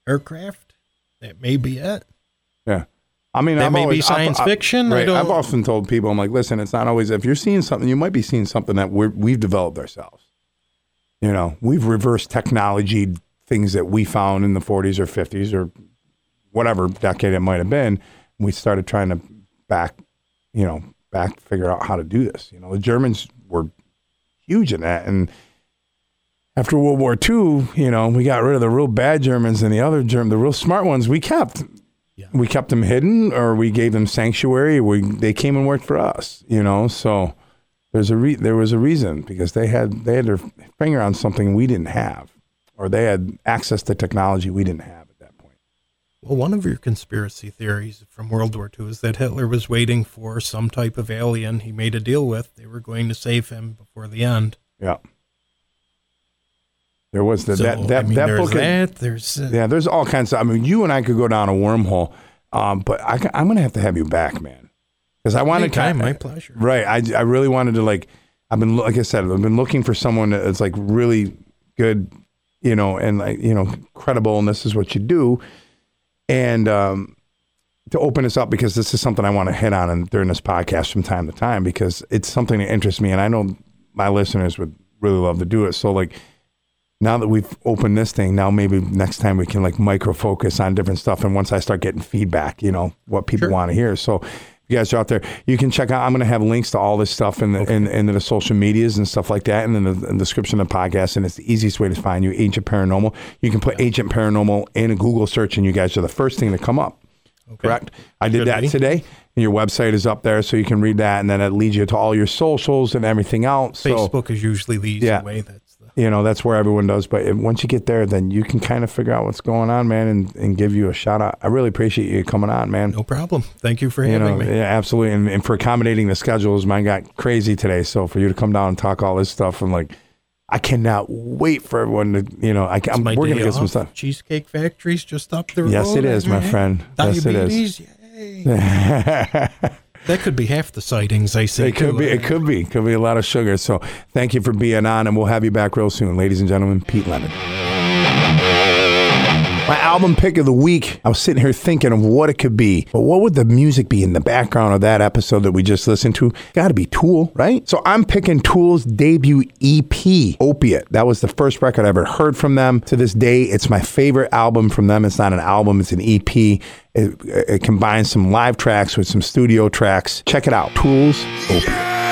aircraft. That may be it. Yeah. I mean, That I've may be always- I've- science I- fiction. I Right. don't. I've often told people, I'm like, listen, it's not always, if you're seeing something, you might be seeing something that we're, we've developed ourselves. You know, we've reversed technology, things that we found in the 40s or 50s or whatever decade it might have been. We started trying to back, you know, back figure out how to do this. You know, the Germans were huge in that. And after World War II, you know, we got rid of the real bad Germans and the other Germ, the real smart ones we kept. Yeah. We kept them hidden, or we gave them sanctuary. We they came and worked for us, you know. So there's a re- there was a reason because they had they had their finger on something we didn't have, or they had access to technology we didn't have at that point. Well, one of your conspiracy theories from World War II is that Hitler was waiting for some type of alien he made a deal with. They were going to save him before the end. Yeah. There was the, so, that that I mean, that there's book. that. There's uh, Yeah, there's all kinds of. I mean, you and I could go down a wormhole, um, but I, am going to have to have you back, man, because I wanted to. my pleasure. Right. I, I really wanted to like. I've been like I said. I've been looking for someone that's like really good, you know, and like you know, credible, and this is what you do, and um, to open this up because this is something I want to hit on and during this podcast from time to time because it's something that interests me, and I know my listeners would really love to do it. So like now that we've opened this thing, now maybe next time we can like micro focus on different stuff. And once I start getting feedback, you know, what people Sure. want to hear. So you guys are out there, you can check out, I'm going to have links to all this stuff in the, in, in the social medias and stuff like that. And in the, in the description of the podcast. And it's the easiest way to find you, Agent Paranormal. You can put Agent Paranormal in a Google search and you guys are the first thing to come up. Correct. I did Should that today. And your website is up there, so you can read that, and then it leads you to all your socials and everything else. So Facebook is usually the easy Yeah. way. That's the you know that's where everyone does. But once you get there then you can kind of figure out what's going on man and, and give you a shout out. I really appreciate you coming on man. No problem. Thank you for you having know me. yeah absolutely. And, and for accommodating the schedules mine got crazy today. So for you to come down and talk all this stuff i'm like i cannot wait for everyone to you know I, am we're gonna get some stuff. Cheesecake Factory's just up the road. yes it is my friend. Yes it is. Diabetes, yay. That could be half the sightings I see. It could too. be. It could be. Could be a lot of sugar. So thank you for being on, and we'll have you back real soon, ladies and gentlemen. Pete Lemon. My album pick of the week. I was sitting here thinking of what it could be, but what would the music be in the background of that episode that we just listened to? Got to be Tool, right? So I'm picking Tool's debut EP, Opiate. That was the first record I ever heard from them. To this day, it's my favorite album from them. It's not an album; it's an EP. It, it combines some live tracks with some studio tracks. Check it out, Tools Opiate.